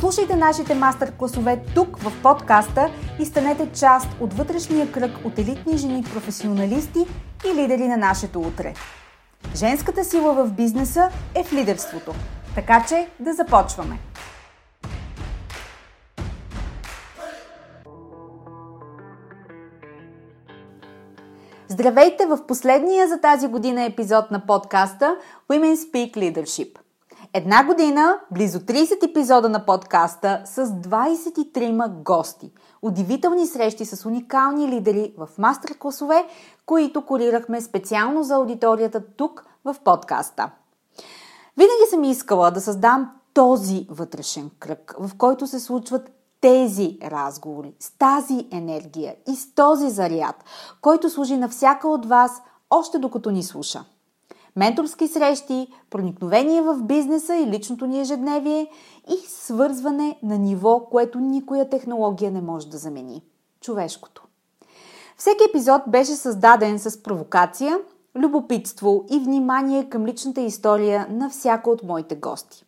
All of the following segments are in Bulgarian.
Слушайте нашите мастер-класове тук в подкаста и станете част от вътрешния кръг от елитни жени професионалисти и лидери на нашето утре. Женската сила в бизнеса е в лидерството. Така че да започваме! Здравейте в последния за тази година епизод на подкаста Women Speak Leadership – Една година, близо 30 епизода на подкаста с 23 гости. Удивителни срещи с уникални лидери в мастер-класове, които корирахме специално за аудиторията тук в подкаста. Винаги съм искала да създам този вътрешен кръг, в който се случват тези разговори, с тази енергия и с този заряд, който служи на всяка от вас още докато ни слуша менторски срещи, проникновение в бизнеса и личното ни ежедневие и свързване на ниво, което никоя технология не може да замени – човешкото. Всеки епизод беше създаден с провокация, любопитство и внимание към личната история на всяка от моите гости.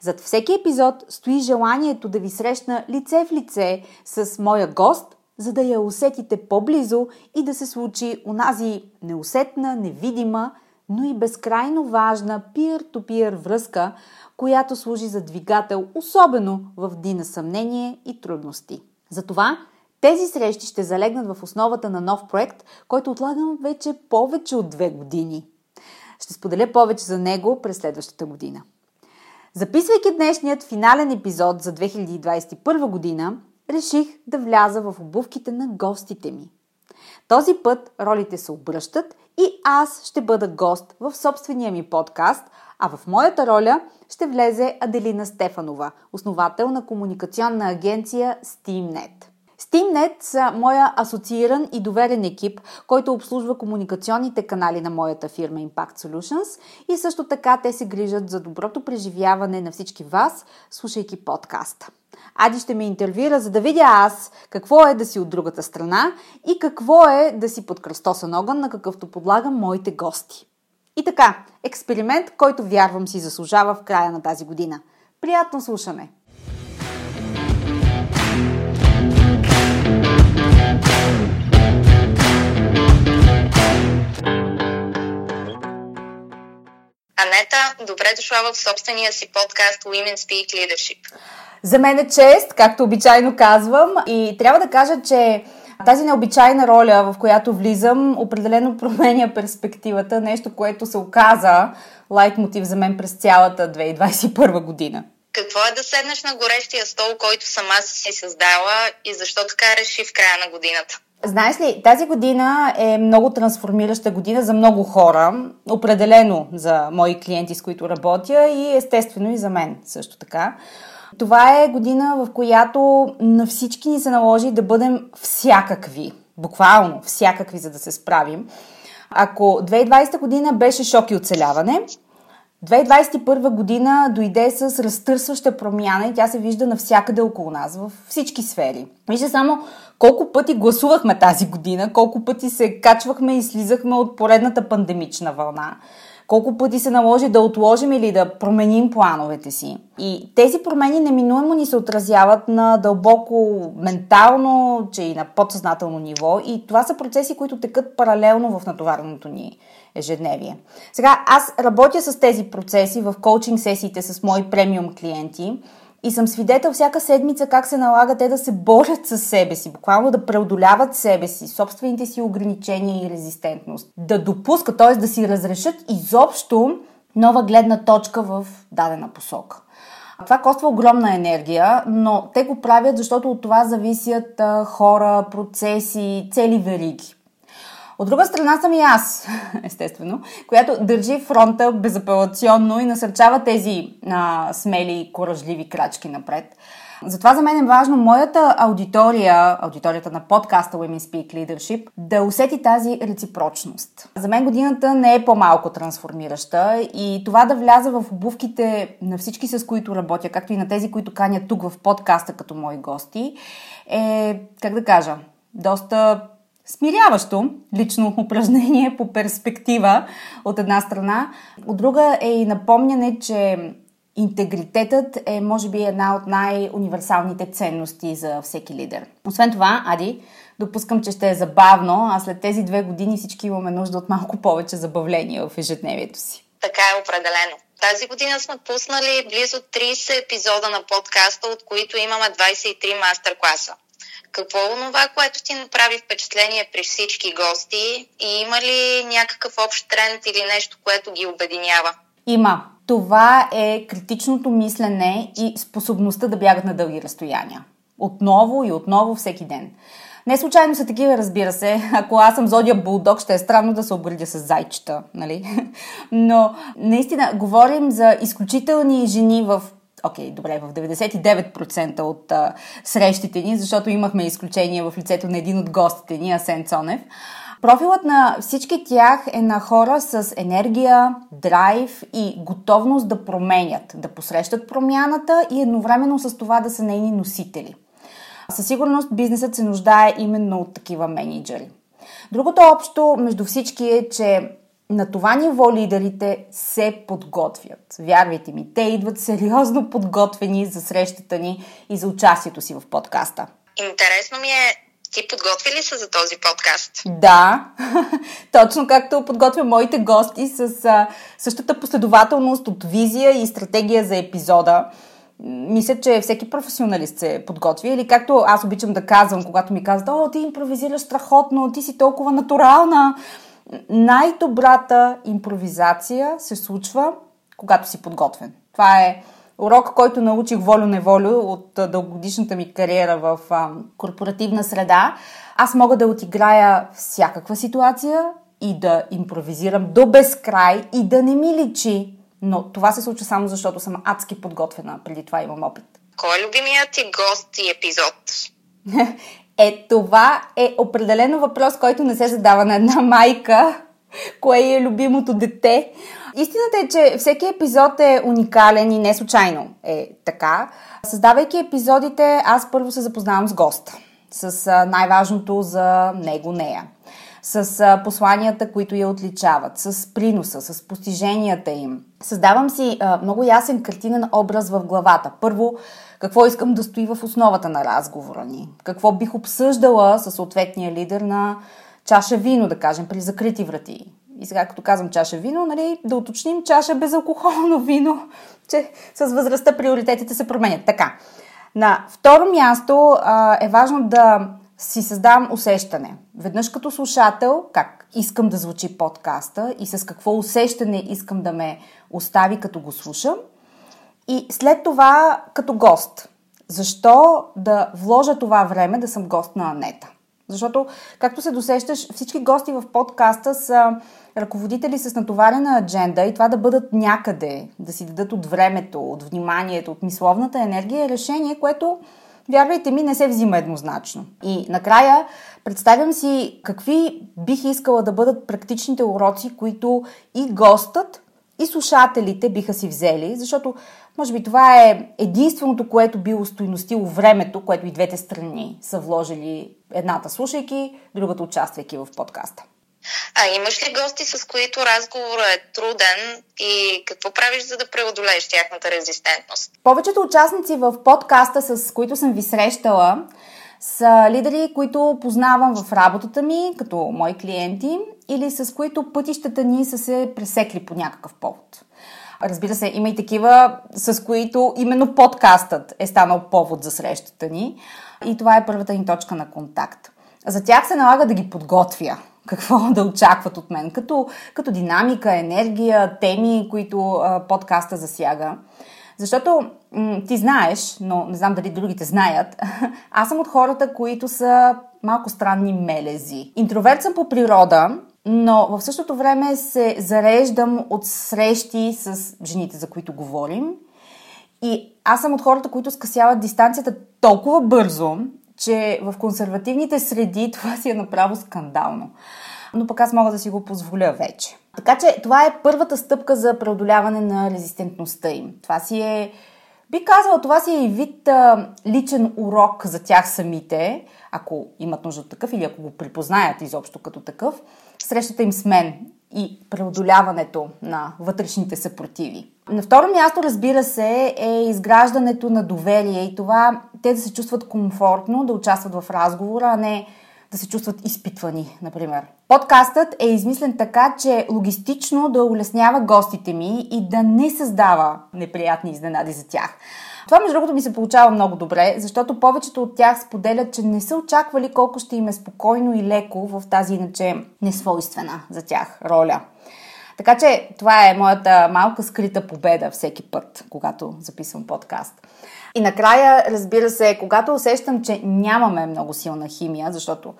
Зад всеки епизод стои желанието да ви срещна лице в лице с моя гост, за да я усетите по-близо и да се случи онази неусетна, невидима, но и безкрайно важна peer-to-peer връзка, която служи за двигател, особено в дни на съмнение и трудности. Затова тези срещи ще залегнат в основата на нов проект, който отлагам вече повече от две години. Ще споделя повече за него през следващата година. Записвайки днешният финален епизод за 2021 година, реших да вляза в обувките на гостите ми. Този път ролите се обръщат и аз ще бъда гост в собствения ми подкаст, а в моята роля ще влезе Аделина Стефанова, основател на комуникационна агенция SteamNet. SteamNet са моя асоцииран и доверен екип, който обслужва комуникационните канали на моята фирма Impact Solutions и също така те се грижат за доброто преживяване на всички вас, слушайки подкаста. Ади ще ме интервюира, за да видя аз какво е да си от другата страна и какво е да си под кръстосан огън, на какъвто подлагам моите гости. И така, експеримент, който вярвам си заслужава в края на тази година. Приятно слушане! Анета, добре дошла в собствения си подкаст Women Speak Leadership. За мен е чест, както обичайно казвам, и трябва да кажа, че тази необичайна роля, в която влизам, определено променя перспективата, нещо, което се оказа лайт мотив за мен през цялата 2021 година. Какво е да седнеш на горещия стол, който сама си създала и защо така реши в края на годината? Знаеш ли, тази година е много трансформираща година за много хора, определено за мои клиенти, с които работя и естествено и за мен също така. Това е година, в която на всички ни се наложи да бъдем всякакви. Буквално всякакви, за да се справим. Ако 2020 година беше шок и оцеляване, 2021 година дойде с разтърсваща промяна и тя се вижда навсякъде около нас, във всички сфери. Вижте само колко пъти гласувахме тази година, колко пъти се качвахме и слизахме от поредната пандемична вълна колко пъти се наложи да отложим или да променим плановете си. И тези промени неминуемо ни се отразяват на дълбоко ментално, че и на подсъзнателно ниво. И това са процеси, които текат паралелно в натовареното ни ежедневие. Сега, аз работя с тези процеси в коучинг сесиите с мои премиум клиенти И съм свидетел всяка седмица как се налага те да се борят с себе си, буквално да преодоляват себе си, собствените си ограничения и резистентност. Да допускат, т.е. да си разрешат изобщо нова гледна точка в дадена посока. Това коства огромна енергия, но те го правят, защото от това зависят хора, процеси, цели вериги. От друга страна съм и аз, естествено, която държи фронта безапелационно и насърчава тези а, смели, коражливи крачки напред. Затова за мен е важно моята аудитория, аудиторията на подкаста Women Speak Leadership, да усети тази реципрочност. За мен годината не е по-малко трансформираща и това да вляза в обувките на всички, с които работя, както и на тези, които канят тук в подкаста като мои гости, е, как да кажа, доста смиряващо лично упражнение по перспектива от една страна. От друга е и напомняне, че интегритетът е, може би, една от най-универсалните ценности за всеки лидер. Освен това, Ади, допускам, че ще е забавно, а след тези две години всички имаме нужда от малко повече забавление в ежедневието си. Така е определено. Тази година сме пуснали близо 30 епизода на подкаста, от които имаме 23 мастер-класа. Какво е онова, което ти направи впечатление при всички гости и има ли някакъв общ тренд или нещо, което ги обединява? Има. Това е критичното мислене и способността да бягат на дълги разстояния. Отново и отново всеки ден. Не случайно са такива, разбира се. Ако аз съм зодия булдог, ще е странно да се обградя с зайчета, нали? Но наистина говорим за изключителни жени в окей, okay, добре, в 99% от а, срещите ни, защото имахме изключение в лицето на един от гостите ни, Асен Цонев. Профилът на всички тях е на хора с енергия, драйв и готовност да променят, да посрещат промяната и едновременно с това да са нейни носители. Със сигурност бизнесът се нуждае именно от такива менеджери. Другото общо между всички е, че на това ниво лидерите се подготвят. Вярвайте ми, те идват сериозно подготвени за срещата ни и за участието си в подкаста. Интересно ми е, ти подготви ли се за този подкаст? Да, точно както подготвя моите гости с а, същата последователност от визия и стратегия за епизода. Мисля, че всеки професионалист се подготви. Или както аз обичам да казвам, когато ми казват, о, ти импровизираш страхотно, ти си толкова натурална най-добрата импровизация се случва, когато си подготвен. Това е урок, който научих волю-неволю от дългогодишната ми кариера в а, корпоративна среда. Аз мога да отиграя всякаква ситуация и да импровизирам до безкрай и да не ми личи. Но това се случва само защото съм адски подготвена. Преди това имам опит. Кой е любимият ти гост и епизод? Е, това е определено въпрос, който не се задава на една майка, кое е любимото дете. Истината е, че всеки епизод е уникален и не случайно е така. Създавайки епизодите, аз първо се запознавам с госта, с най-важното за него, нея с посланията, които я отличават, с приноса, с постиженията им. Създавам си много ясен картинен образ в главата. Първо, какво искам да стои в основата на разговора ни, какво бих обсъждала със съответния лидер на чаша вино, да кажем, при закрити врати. И сега, като казвам чаша вино, нали, да уточним чаша безалкохолно вино, че с възрастта приоритетите се променят. Така. На второ място а, е важно да си създавам усещане. Веднъж като слушател, как искам да звучи подкаста и с какво усещане искам да ме остави като го слушам – и след това като гост. Защо да вложа това време да съм гост на Анета? Защото, както се досещаш, всички гости в подкаста са ръководители с натоварена адженда и това да бъдат някъде, да си дадат от времето, от вниманието, от мисловната енергия е решение, което, вярвайте ми, не се взима еднозначно. И накрая представям си какви бих искала да бъдат практичните уроци, които и гостът, и слушателите биха си взели, защото може би това е единственото, което би устойностило времето, което и двете страни са вложили едната слушайки, другата участвайки в подкаста. А имаш ли гости, с които разговорът е труден и какво правиш, за да преодолееш тяхната резистентност? Повечето участници в подкаста, с които съм ви срещала, са лидери, които познавам в работата ми, като мои клиенти, или с които пътищата ни са се пресекли по някакъв повод. Разбира се, има и такива, с които именно подкастът е станал повод за срещата ни. И това е първата ни точка на контакт. За тях се налага да ги подготвя. Какво да очакват от мен, като, като динамика, енергия, теми, които а, подкаста засяга. Защото м- ти знаеш, но не знам дали другите знаят, аз съм от хората, които са малко странни мелези. Интроверт съм по природа, но в същото време се зареждам от срещи с жените, за които говорим. И аз съм от хората, които скъсяват дистанцията толкова бързо, че в консервативните среди това си е направо скандално. Но пък аз мога да си го позволя вече. Така че това е първата стъпка за преодоляване на резистентността им. Това си е, би казала, това си е и вид а, личен урок за тях самите, ако имат нужда от такъв или ако го припознаят изобщо като такъв, срещата им с мен и преодоляването на вътрешните съпротиви. На второ място, разбира се, е изграждането на доверие и това те да се чувстват комфортно, да участват в разговора, а не да се чувстват изпитвани, например. Подкастът е измислен така, че логистично да улеснява гостите ми и да не създава неприятни изненади за тях. Това, между другото, ми се получава много добре, защото повечето от тях споделят, че не са очаквали колко ще им е спокойно и леко в тази иначе несвойствена за тях роля. Така че това е моята малка скрита победа всеки път, когато записвам подкаст. И накрая, разбира се, когато усещам, че нямаме много силна химия, защото,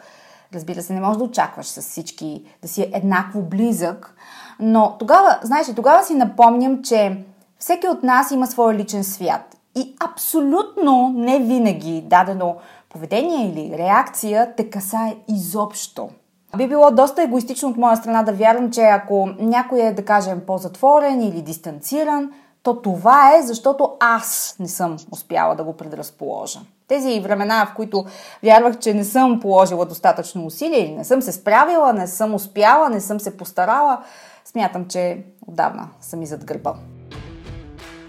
разбира се, не можеш да очакваш с всички да си еднакво близък, но тогава, знаеш, тогава си напомням, че всеки от нас има своя личен свят. И абсолютно не винаги дадено поведение или реакция те касае изобщо. Би било доста егоистично от моя страна да вярвам, че ако някой е, да кажем, по-затворен или дистанциран, то това е защото аз не съм успяла да го предразположа. Тези времена, в които вярвах, че не съм положила достатъчно усилие или не съм се справила, не съм успяла, не съм се постарала, смятам, че отдавна съм и зад гърба.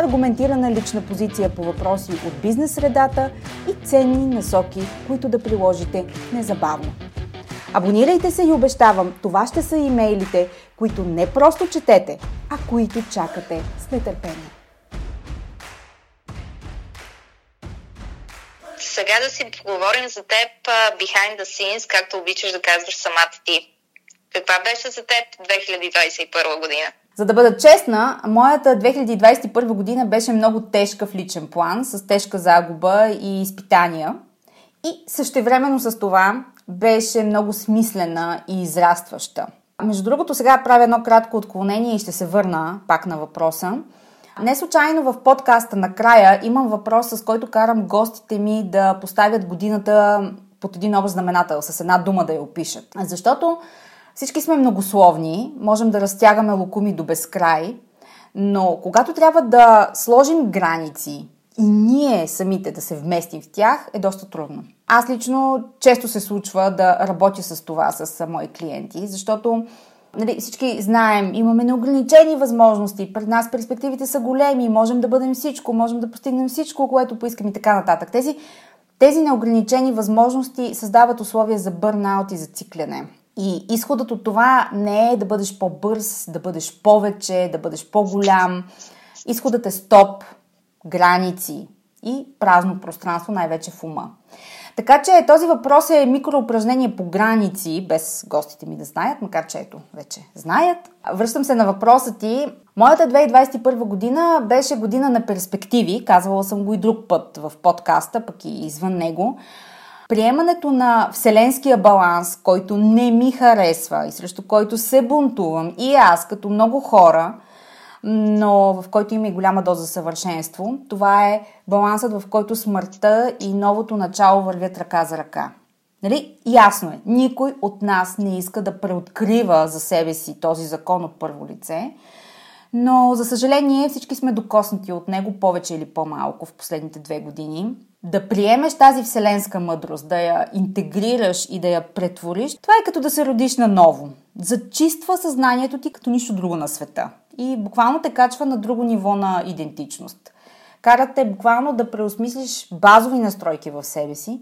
аргументирана лична позиция по въпроси от бизнес средата и ценни насоки, които да приложите незабавно. Абонирайте се и обещавам, това ще са имейлите, които не просто четете, а които чакате с нетърпение. Сега да си поговорим за теб behind the scenes, както обичаш да казваш самата ти. Каква беше за теб 2021 година? За да бъда честна, моята 2021 година беше много тежка в личен план, с тежка загуба и изпитания. И същевременно с това беше много смислена и израстваща. Между другото, сега правя едно кратко отклонение и ще се върна пак на въпроса. Не случайно в подкаста накрая имам въпрос, с който карам гостите ми да поставят годината под един общ знаменател, с една дума да я опишат. Защото всички сме многословни, можем да разтягаме лукуми до безкрай, но когато трябва да сложим граници и ние самите да се вместим в тях, е доста трудно. Аз лично често се случва да работя с това с мои клиенти, защото нали, всички знаем, имаме неограничени възможности, пред нас перспективите са големи, можем да бъдем всичко, можем да постигнем всичко, което поискаме и така нататък. Тези, тези неограничени възможности създават условия за бърнаут и за цикляне. И изходът от това не е да бъдеш по-бърз, да бъдеш повече, да бъдеш по-голям. Изходът е стоп, граници и празно пространство, най-вече в ума. Така че този въпрос е микроупражнение по граници, без гостите ми да знаят, макар че ето, вече знаят. Връщам се на въпроса ти. Моята 2021 година беше година на перспективи, казвала съм го и друг път в подкаста, пък и извън него. Приемането на вселенския баланс, който не ми харесва и срещу който се бунтувам и аз, като много хора – но в който има и голяма доза съвършенство. Това е балансът, в който смъртта и новото начало вървят ръка за ръка. Нали? Ясно е, никой от нас не иска да преоткрива за себе си този закон от първо лице, но за съжаление всички сме докоснати от него повече или по-малко в последните две години. Да приемеш тази вселенска мъдрост, да я интегрираш и да я претвориш, това е като да се родиш наново. Зачиства съзнанието ти като нищо друго на света и буквално те качва на друго ниво на идентичност. Карат те буквално да преосмислиш базови настройки в себе си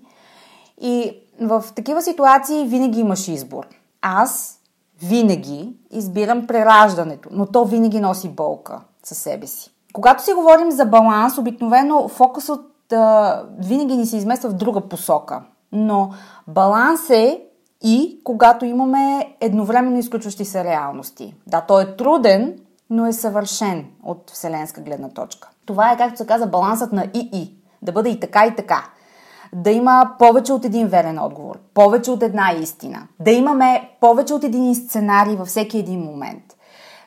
и в такива ситуации винаги имаш избор. Аз винаги избирам прераждането, но то винаги носи болка със себе си. Когато си говорим за баланс, обикновено фокусът а, винаги ни се измества в друга посока. Но баланс е и когато имаме едновременно изключващи се реалности. Да, той е труден, но е съвършен от вселенска гледна точка. Това е, както се казва, балансът на и-и. Да бъде и така, и така. Да има повече от един верен отговор, повече от една истина. Да имаме повече от един сценарий във всеки един момент.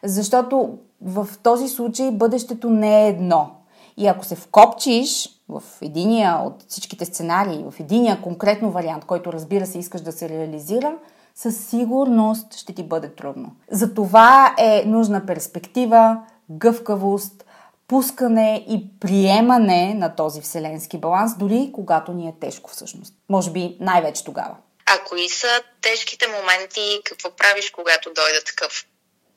Защото в този случай бъдещето не е едно. И ако се вкопчиш в единия от всичките сценарии, в единия конкретно вариант, който разбира се искаш да се реализира, със сигурност ще ти бъде трудно. Затова е нужна перспектива, гъвкавост, пускане и приемане на този вселенски баланс, дори когато ни е тежко всъщност. Може би най-вече тогава. А кои са тежките моменти, какво правиш, когато дойде такъв?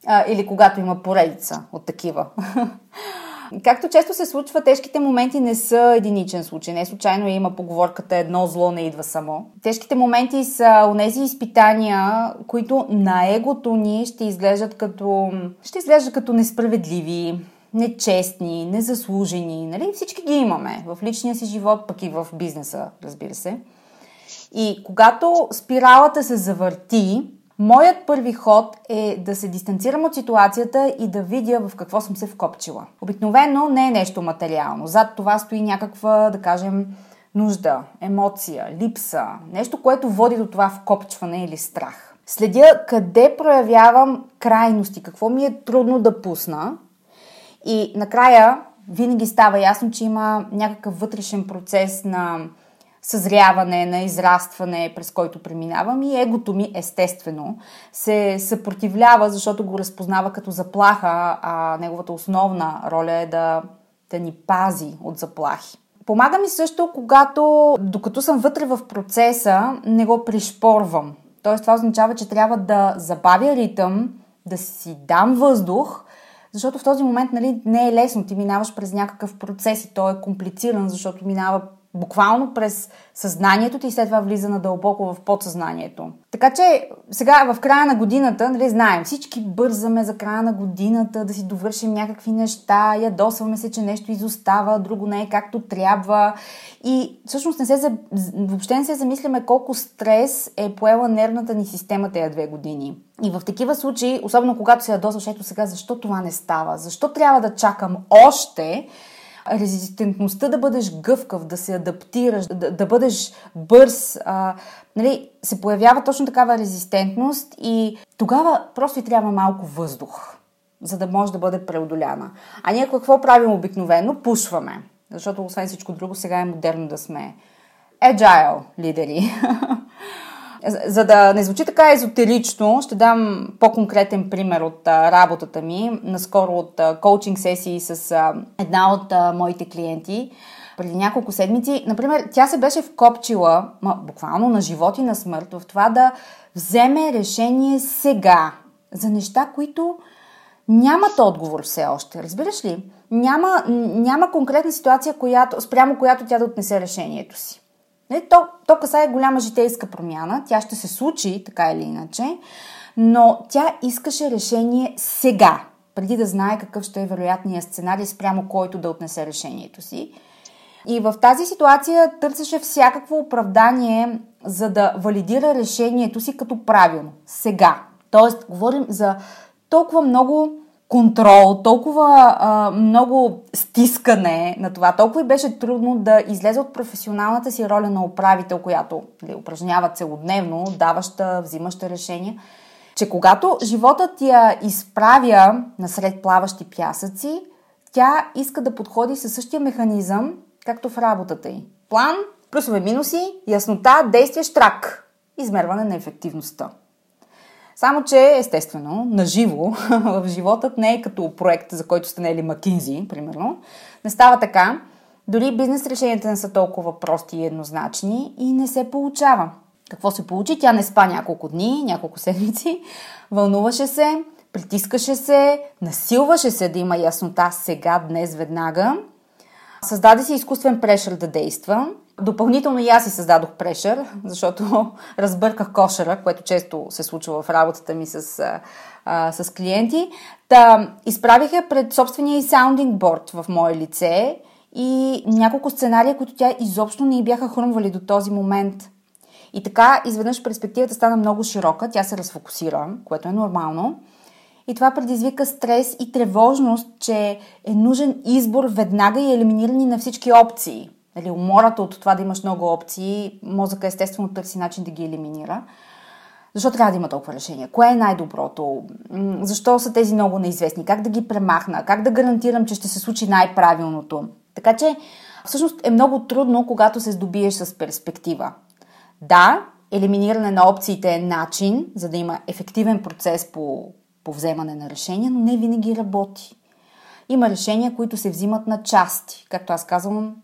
А, или когато има поредица от такива. Както често се случва, тежките моменти не са единичен случай. Не случайно има поговорката едно зло не идва само. Тежките моменти са онези изпитания, които на егото ни ще изглеждат като, ще изглеждат като несправедливи, нечестни, незаслужени. Нали? Всички ги имаме в личния си живот, пък и в бизнеса, разбира се. И когато спиралата се завърти, Моят първи ход е да се дистанцирам от ситуацията и да видя в какво съм се вкопчила. Обикновено не е нещо материално. Зад това стои някаква, да кажем, нужда, емоция, липса, нещо, което води до това вкопчване или страх. Следя къде проявявам крайности, какво ми е трудно да пусна и накрая винаги става ясно, че има някакъв вътрешен процес на съзряване, на израстване, през който преминавам и егото ми естествено се съпротивлява, защото го разпознава като заплаха, а неговата основна роля е да, да ни пази от заплахи. Помага ми също, когато, докато съм вътре в процеса, не го пришпорвам. Тоест, това означава, че трябва да забавя ритъм, да си дам въздух, защото в този момент нали, не е лесно. Ти минаваш през някакъв процес и той е комплициран, защото минава буквално през съзнанието ти и след това влиза надълбоко в подсъзнанието. Така че сега в края на годината, нали, знаем, всички бързаме за края на годината да си довършим някакви неща, ядосваме се, че нещо изостава, друго не е както трябва и всъщност не се, въобще не се замисляме колко стрес е поела нервната ни система тези две години. И в такива случаи, особено когато се ядосваш, ето сега, защо това не става? Защо трябва да чакам още? Резистентността да бъдеш гъвкав, да се адаптираш, да, да бъдеш бърз, а, нали, се появява точно такава резистентност и тогава просто и трябва малко въздух, за да може да бъде преодоляна. А ние какво правим обикновено? Пушваме. Защото освен всичко друго, сега е модерно да сме agile лидери. За да не звучи така езотерично, ще дам по-конкретен пример от а, работата ми. Наскоро от а, коучинг сесии с а, една от а, моите клиенти преди няколко седмици. Например, тя се беше вкопчила, ма, буквално на живот и на смърт, в това да вземе решение сега за неща, които нямат отговор все още. Разбираш ли? Няма, няма конкретна ситуация, която, спрямо която тя да отнесе решението си. Не, то, то касае голяма житейска промяна, тя ще се случи, така или иначе, но тя искаше решение сега, преди да знае какъв ще е вероятният сценарий, спрямо който да отнесе решението си. И в тази ситуация търсеше всякакво оправдание, за да валидира решението си като правилно. Сега. Тоест, говорим за толкова много контрол, толкова а, много стискане на това, толкова и беше трудно да излезе от професионалната си роля на управител, която ли, нали, упражнява целодневно, даваща, взимаща решения, че когато животът я изправя насред плаващи пясъци, тя иска да подходи със същия механизъм, както в работата й. План, плюсове, минуси, яснота, действие, штрак. Измерване на ефективността. Само, че, естествено, наживо, в животът не е като проект, за който сте нели Макинзи, примерно. Не става така. Дори бизнес решенията не са толкова прости и еднозначни и не се получава. Какво се получи? Тя не спа няколко дни, няколко седмици, вълнуваше се, притискаше се, насилваше се да има яснота сега, днес, веднага. Създаде си изкуствен прешър да действа Допълнително и аз си създадох прешър, защото разбърках кошера, което често се случва в работата ми с, а, с клиенти. Та изправиха пред собствения и саундинг борд в мое лице и няколко сценария, които тя изобщо не бяха хрумвали до този момент. И така, изведнъж перспективата стана много широка, тя се разфокусира, което е нормално. И това предизвика стрес и тревожност, че е нужен избор веднага и елиминиране на всички опции – нали, умората от това да имаш много опции, мозъка естествено търси начин да ги елиминира. Защо трябва да има толкова решения? Кое е най-доброто? Защо са тези много неизвестни? Как да ги премахна? Как да гарантирам, че ще се случи най-правилното? Така че, всъщност е много трудно, когато се здобиеш с перспектива. Да, елиминиране на опциите е начин, за да има ефективен процес по, по вземане на решения, но не винаги работи. Има решения, които се взимат на части. Както аз казвам,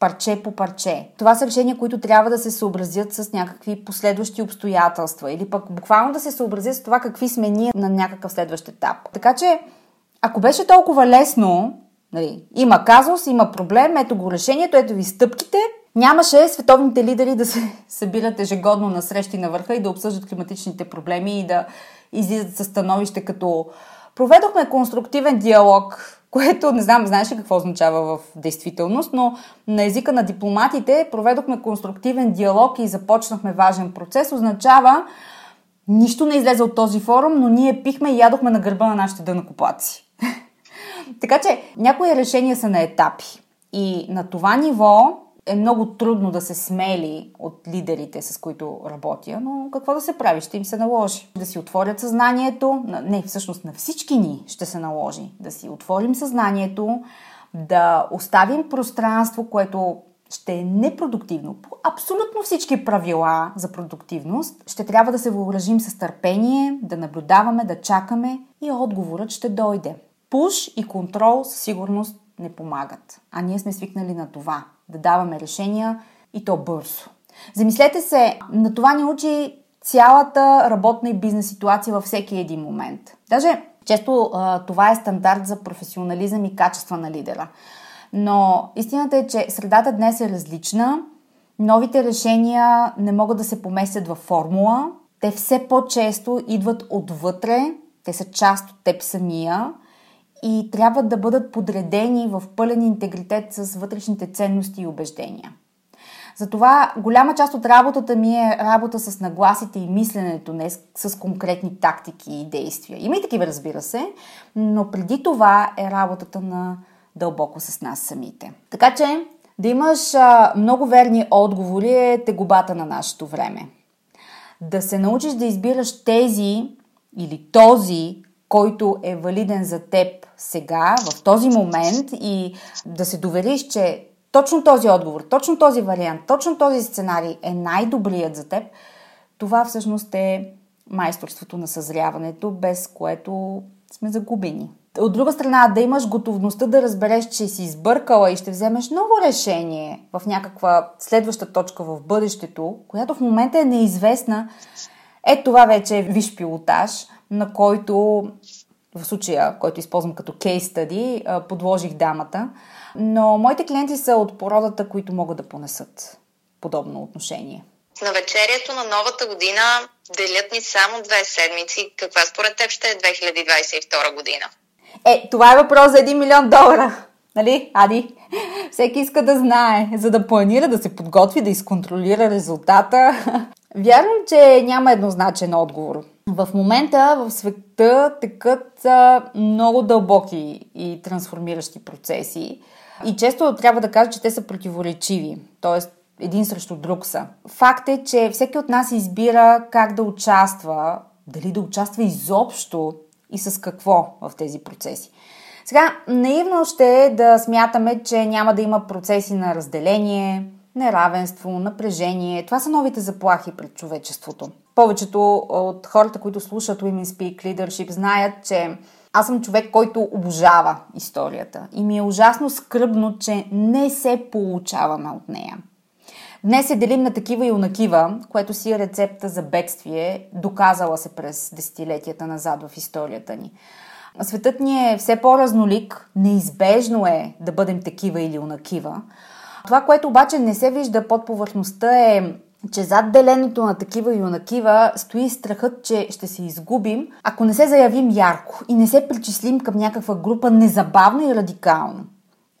парче по парче. Това са решения, които трябва да се съобразят с някакви последващи обстоятелства или пък буквално да се съобразят с това какви сме ние на някакъв следващ етап. Така че, ако беше толкова лесно, нали, има казус, има проблем, ето го решението, ето ви стъпките, нямаше световните лидери да се събират ежегодно на срещи на върха и да обсъждат климатичните проблеми и да излизат със становище като проведохме конструктивен диалог което не знам, знаеш ли какво означава в действителност, но на езика на дипломатите проведохме конструктивен диалог и започнахме важен процес, означава нищо не излезе от този форум, но ние пихме и ядохме на гърба на нашите дънакопаци. така че някои решения са на етапи. И на това ниво е много трудно да се смели от лидерите, с които работя, но какво да се прави? Ще им се наложи. Да си отворят съзнанието, не, всъщност на всички ни ще се наложи. Да си отворим съзнанието, да оставим пространство, което ще е непродуктивно. По абсолютно всички правила за продуктивност ще трябва да се въоръжим с търпение, да наблюдаваме, да чакаме и отговорът ще дойде. Пуш и контрол със сигурност не помагат. А ние сме свикнали на това да даваме решения и то бързо. Замислете се, на това ни учи цялата работна и бизнес ситуация във всеки един момент. Даже често това е стандарт за професионализъм и качество на лидера. Но истината е, че средата днес е различна. Новите решения не могат да се поместят във формула. Те все по-често идват отвътре. Те са част от теб самия и трябва да бъдат подредени в пълен интегритет с вътрешните ценности и убеждения. Затова голяма част от работата ми е работа с нагласите и мисленето, не с конкретни тактики и действия. Има и такива, разбира се, но преди това е работата на дълбоко с нас самите. Така че да имаш много верни отговори е тегубата на нашето време. Да се научиш да избираш тези или този, който е валиден за теб сега, в този момент и да се довериш, че точно този отговор, точно този вариант, точно този сценарий е най-добрият за теб, това всъщност е майсторството на съзряването, без което сме загубени. От друга страна, да имаш готовността да разбереш, че си избъркала и ще вземеш ново решение в някаква следваща точка в бъдещето, която в момента е неизвестна, е това вече е виш пилотаж, на който в случая, който използвам като кейс стади, подложих дамата. Но моите клиенти са от породата, които могат да понесат подобно отношение. На вечерието на новата година делят ни само две седмици. Каква според теб ще е 2022 година? Е, това е въпрос за 1 милион долара. Нали, Ади? Всеки иска да знае, за да планира, да се подготви, да изконтролира резултата. Вярвам, че няма еднозначен отговор. В момента в света текат много дълбоки и трансформиращи процеси. И често трябва да кажа, че те са противоречиви. Тоест, един срещу друг са. Факт е, че всеки от нас избира как да участва, дали да участва изобщо и с какво в тези процеси. Сега, наивно ще е да смятаме, че няма да има процеси на разделение, неравенство, напрежение. Това са новите заплахи пред човечеството. Повечето от хората, които слушат Women Speak Leadership, знаят, че аз съм човек, който обожава историята и ми е ужасно скръбно, че не се получаваме от нея. Днес се делим на такива и унакива, което си е рецепта за бедствие, доказала се през десетилетията назад в историята ни. Светът ни е все по-разнолик, неизбежно е да бъдем такива или унакива. Това, което обаче не се вижда под повърхността е че зад деленето на такива и онакива стои страхът, че ще се изгубим, ако не се заявим ярко и не се причислим към някаква група незабавно и радикално.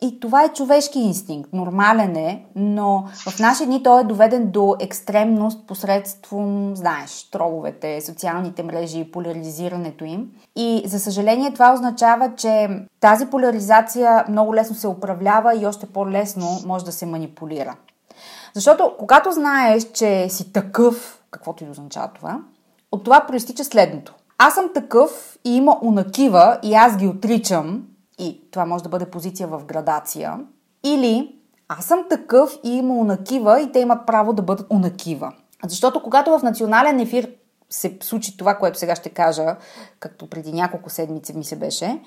И това е човешки инстинкт, нормален е, но в наши дни той е доведен до екстремност посредством, знаеш, троловете, социалните мрежи и поляризирането им. И за съжаление това означава, че тази поляризация много лесно се управлява и още по-лесно може да се манипулира. Защото когато знаеш, че си такъв, каквото и означава това, от това проистича следното. Аз съм такъв и има унакива и аз ги отричам, и това може да бъде позиция в градация, или аз съм такъв и има унакива и те имат право да бъдат унакива. Защото когато в национален ефир се случи това, което сега ще кажа, както преди няколко седмици ми се беше,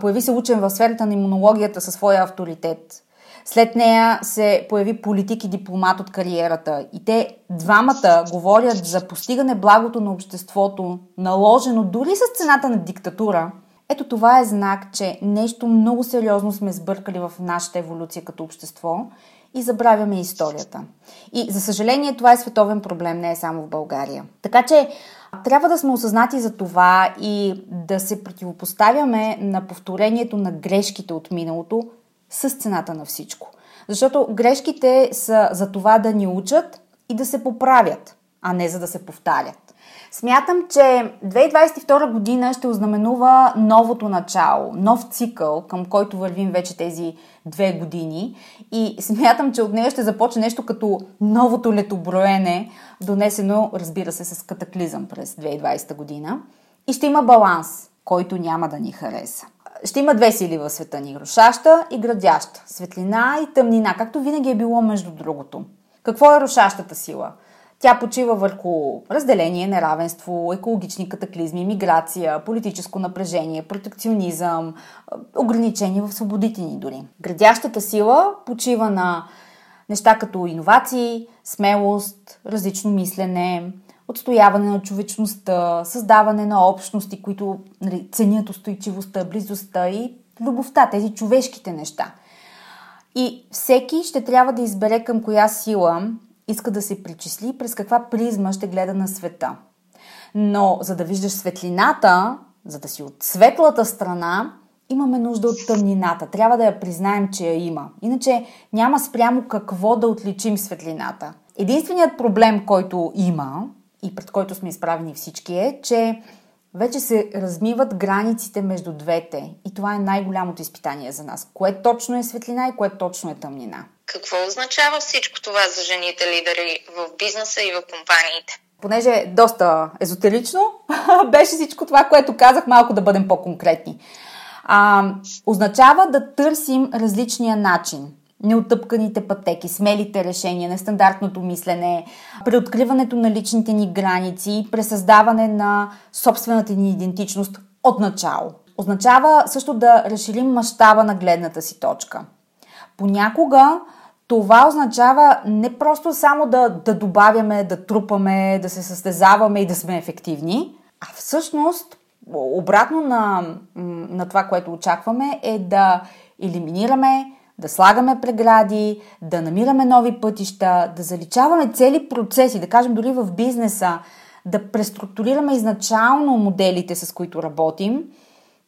появи се учен в сферата на имунологията със своя авторитет. След нея се появи политик и дипломат от кариерата. И те двамата говорят за постигане благото на обществото, наложено дори с цената на диктатура – ето това е знак, че нещо много сериозно сме сбъркали в нашата еволюция като общество и забравяме историята. И за съжаление това е световен проблем, не е само в България. Така че трябва да сме осъзнати за това и да се противопоставяме на повторението на грешките от миналото с цената на всичко. Защото грешките са за това да ни учат и да се поправят, а не за да се повтарят. Смятам, че 2022 година ще ознаменува новото начало, нов цикъл, към който вървим вече тези две години. И смятам, че от нея ще започне нещо като новото летоброене, донесено, разбира се, с катаклизъм през 2020 година. И ще има баланс, който няма да ни хареса. Ще има две сили в света ни рушаща и градяща. Светлина и тъмнина, както винаги е било между другото. Какво е рушащата сила? Тя почива върху разделение, неравенство, екологични катаклизми, миграция, политическо напрежение, протекционизъм, ограничения в свободите ни дори. Градящата сила почива на неща като иновации, смелост, различно мислене, отстояване на човечността, създаване на общности, които нали, ценят устойчивостта, близостта и любовта, тези човешките неща. И всеки ще трябва да избере към коя сила иска да се причисли през каква призма ще гледа на света. Но за да виждаш светлината, за да си от светлата страна, имаме нужда от тъмнината. Трябва да я признаем, че я има. Иначе няма спрямо какво да отличим светлината. Единственият проблем, който има и пред който сме изправени всички е, че вече се размиват границите между двете. И това е най-голямото изпитание за нас. Кое точно е светлина и кое точно е тъмнина. Какво означава всичко това за жените лидери в бизнеса и в компаниите? Понеже е доста езотерично, беше всичко това, което казах, малко да бъдем по-конкретни. А, означава да търсим различния начин. Неотъпканите пътеки, смелите решения, нестандартното мислене, преоткриването на личните ни граници, пресъздаване на собствената ни идентичност от начало. Означава също да разширим мащаба на гледната си точка. Понякога това означава не просто само да, да добавяме, да трупаме, да се състезаваме и да сме ефективни, а всъщност обратно на, на това, което очакваме, е да елиминираме, да слагаме прегради, да намираме нови пътища, да заличаваме цели процеси, да кажем дори в бизнеса, да преструктурираме изначално моделите, с които работим,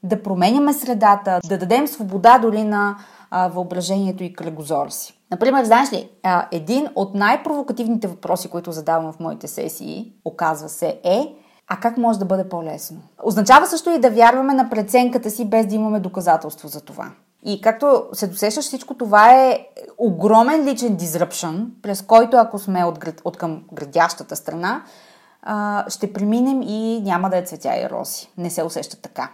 да променяме средата, да дадем свобода дори на а, въображението и кръгозора си. Например, знаеш ли, а, един от най-провокативните въпроси, които задавам в моите сесии, оказва се, е а как може да бъде по-лесно? Означава също и да вярваме на преценката си, без да имаме доказателство за това. И както се досещаш, всичко това е огромен личен disruption, през който ако сме от, град, от към градящата страна, ще преминем и няма да е цветя и роси. Не се усеща така.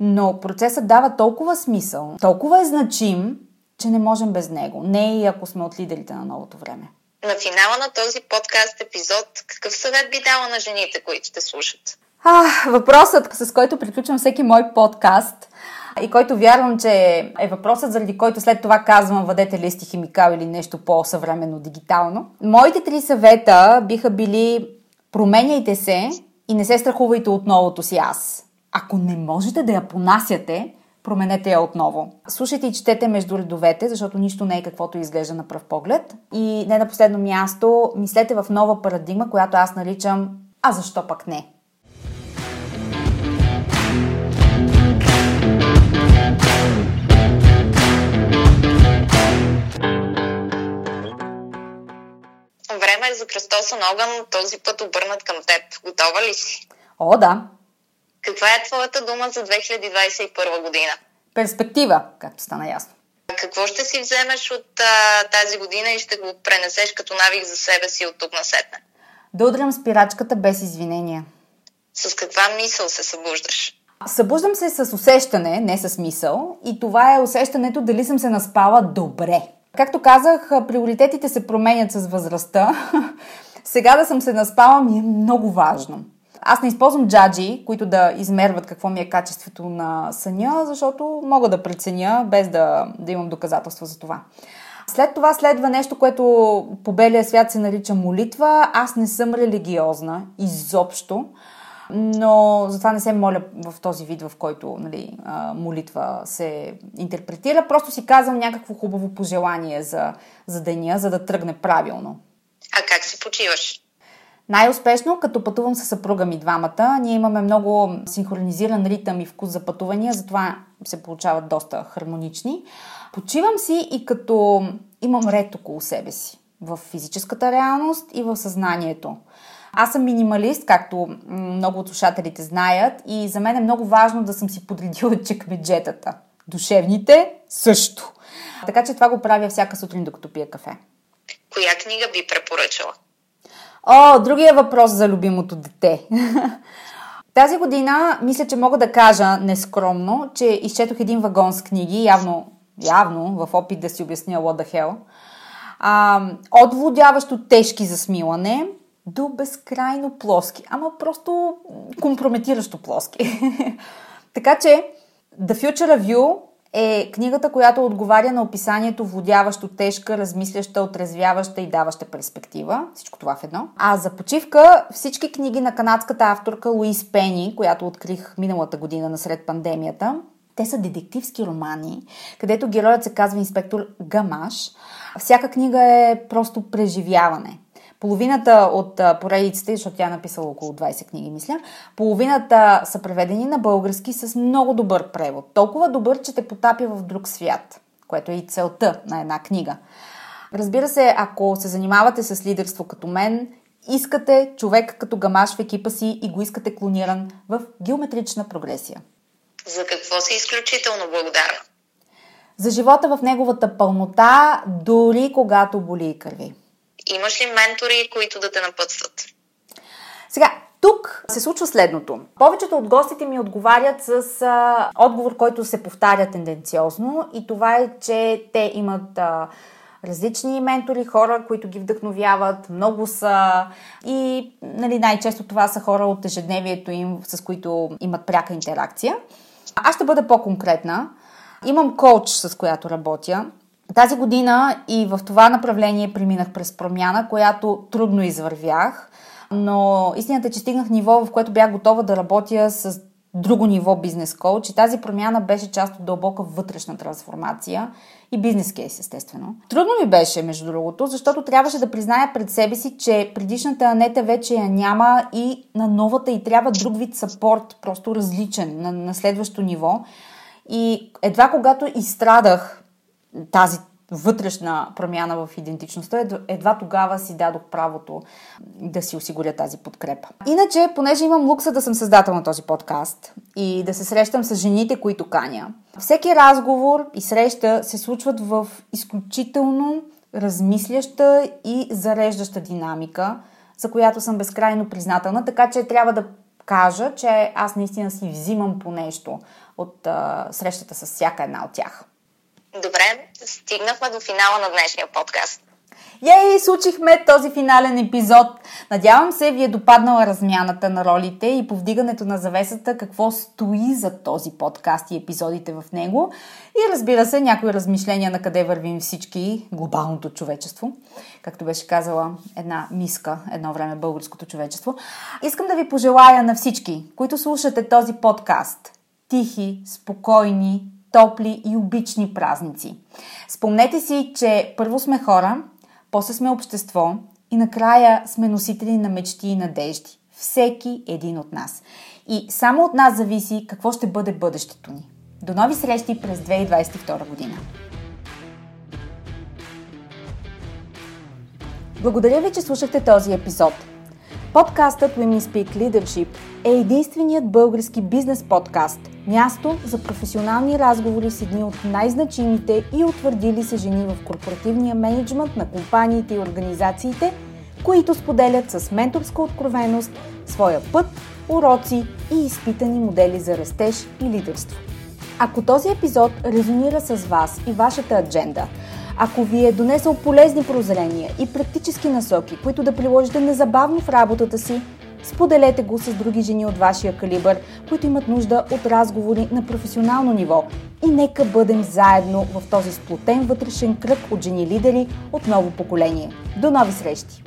Но процесът дава толкова смисъл, толкова е значим, че не можем без него. Не и ако сме от лидерите на новото време. На финала на този подкаст епизод, какъв съвет би дала на жените, които те слушат? А, въпросът, с който приключвам всеки мой подкаст и който вярвам, че е въпросът, заради който след това казвам въдете листи химикал или нещо по-съвременно дигитално. Моите три съвета биха били променяйте се и не се страхувайте от новото си аз. Ако не можете да я понасяте, променете я отново. Слушайте и четете между редовете, защото нищо не е каквото изглежда на пръв поглед. И не на последно място, мислете в нова парадигма, която аз наричам А защо пък не? Време е за кръстосан огън, този път обърнат към теб. Готова ли си? О, да. Каква е твоята дума за 2021 година? Перспектива, както стана ясно. Какво ще си вземеш от а, тази година и ще го пренесеш като навик за себе си от тук на сетне? Да удрям спирачката без извинения. С каква мисъл се събуждаш? Събуждам се с усещане, не с мисъл. И това е усещането дали съм се наспала добре. Както казах, приоритетите се променят с възрастта. Сега да съм се наспала ми е много важно. Аз не използвам джаджи, които да измерват какво ми е качеството на съня, защото мога да преценя без да, да имам доказателства за това. След това следва нещо, което по белия свят се нарича молитва. Аз не съм религиозна изобщо, но затова не се моля в този вид, в който нали, молитва се интерпретира. Просто си казвам някакво хубаво пожелание за, за деня, за да тръгне правилно. А как си почиваш? Най-успешно, като пътувам с съпруга ми двамата. Ние имаме много синхронизиран ритъм и вкус за пътувания, затова се получават доста хармонични. Почивам си и като имам ред около себе си. В физическата реалност и в съзнанието. Аз съм минималист, както много от слушателите знаят, и за мен е много важно да съм си подредила чекмеджетата. Душевните също. Така че това го правя всяка сутрин, докато пия кафе. Коя книга би препоръчала? О, другия въпрос за любимото дете. Тази година мисля, че мога да кажа нескромно, че изчетох един вагон с книги, явно, явно в опит да си обясня what the hell. А, от тежки за смилане до безкрайно плоски, ама просто компрометиращо плоски. така че The Future You е книгата, която отговаря на описанието водяващо, тежка, размисляща, отрезвяваща и даваща перспектива. Всичко това в едно. А за почивка всички книги на канадската авторка Луис Пени, която открих миналата година насред пандемията, те са детективски романи, където героят се казва инспектор Гамаш. Всяка книга е просто преживяване. Половината от поредиците, защото тя е написала около 20 книги, мисля, половината са преведени на български с много добър превод. Толкова добър, че те потапя в друг свят, което е и целта на една книга. Разбира се, ако се занимавате с лидерство като мен, искате човек като гамаш в екипа си и го искате клониран в геометрична прогресия. За какво си изключително благодарна? За живота в неговата пълнота, дори когато боли и кърви. Имаш ли ментори, които да те напътстват? Сега, тук се случва следното. Повечето от гостите ми отговарят с а, отговор, който се повтаря тенденциозно и това е, че те имат а, различни ментори, хора, които ги вдъхновяват, много са и нали, най-често това са хора от ежедневието им, с които имат пряка интеракция. Аз ще бъда по-конкретна. Имам коуч, с която работя, тази година и в това направление преминах през промяна, която трудно извървях, но истината е, че стигнах ниво, в което бях готова да работя с друго ниво бизнес коуч и тази промяна беше част от дълбока вътрешна трансформация и бизнес кейс, естествено. Трудно ми беше, между другото, защото трябваше да призная пред себе си, че предишната Анета вече я няма и на новата и трябва друг вид сапорт, просто различен, на, на следващо ниво. И едва когато изстрадах тази вътрешна промяна в идентичността, едва тогава си дадох правото да си осигуря тази подкрепа. Иначе, понеже имам лукса да съм създател на този подкаст и да се срещам с жените, които каня, всеки разговор и среща се случват в изключително размисляща и зареждаща динамика, за която съм безкрайно признателна, така че трябва да кажа, че аз наистина си взимам по нещо от а, срещата с всяка една от тях. Добре, стигнахме до финала на днешния подкаст. Ей, случихме този финален епизод. Надявам се ви е допаднала размяната на ролите и повдигането на завесата, какво стои за този подкаст и епизодите в него. И разбира се, някои размишления на къде вървим всички, глобалното човечество. Както беше казала една миска едно време българското човечество. Искам да ви пожелая на всички, които слушате този подкаст, тихи, спокойни, топли и обични празници. Спомнете си, че първо сме хора, после сме общество и накрая сме носители на мечти и надежди. Всеки един от нас. И само от нас зависи какво ще бъде бъдещето ни. До нови срещи през 2022 година! Благодаря ви, че слушахте този епизод. Подкастът Women Speak Leadership е единственият български бизнес подкаст – Място за професионални разговори с едни от най-значимите и утвърдили се жени в корпоративния менеджмент на компаниите и организациите, които споделят с менторска откровеност своя път, уроци и изпитани модели за растеж и лидерство. Ако този епизод резонира с вас и вашата адженда, ако ви е донесъл полезни прозрения и практически насоки, които да приложите незабавно в работата си, Споделете го с други жени от вашия калибър, които имат нужда от разговори на професионално ниво. И нека бъдем заедно в този сплотен вътрешен кръг от жени лидери от ново поколение. До нови срещи!